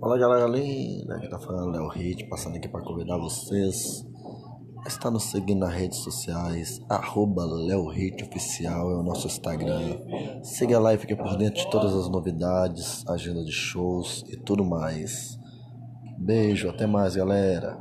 Fala galera linda, aqui tá falando Léo Hit, passando aqui para convidar vocês a nos seguindo nas redes sociais, arroba Léo Hit Oficial é o nosso Instagram. Siga lá e fique por dentro de todas as novidades, agenda de shows e tudo mais. Beijo, até mais galera.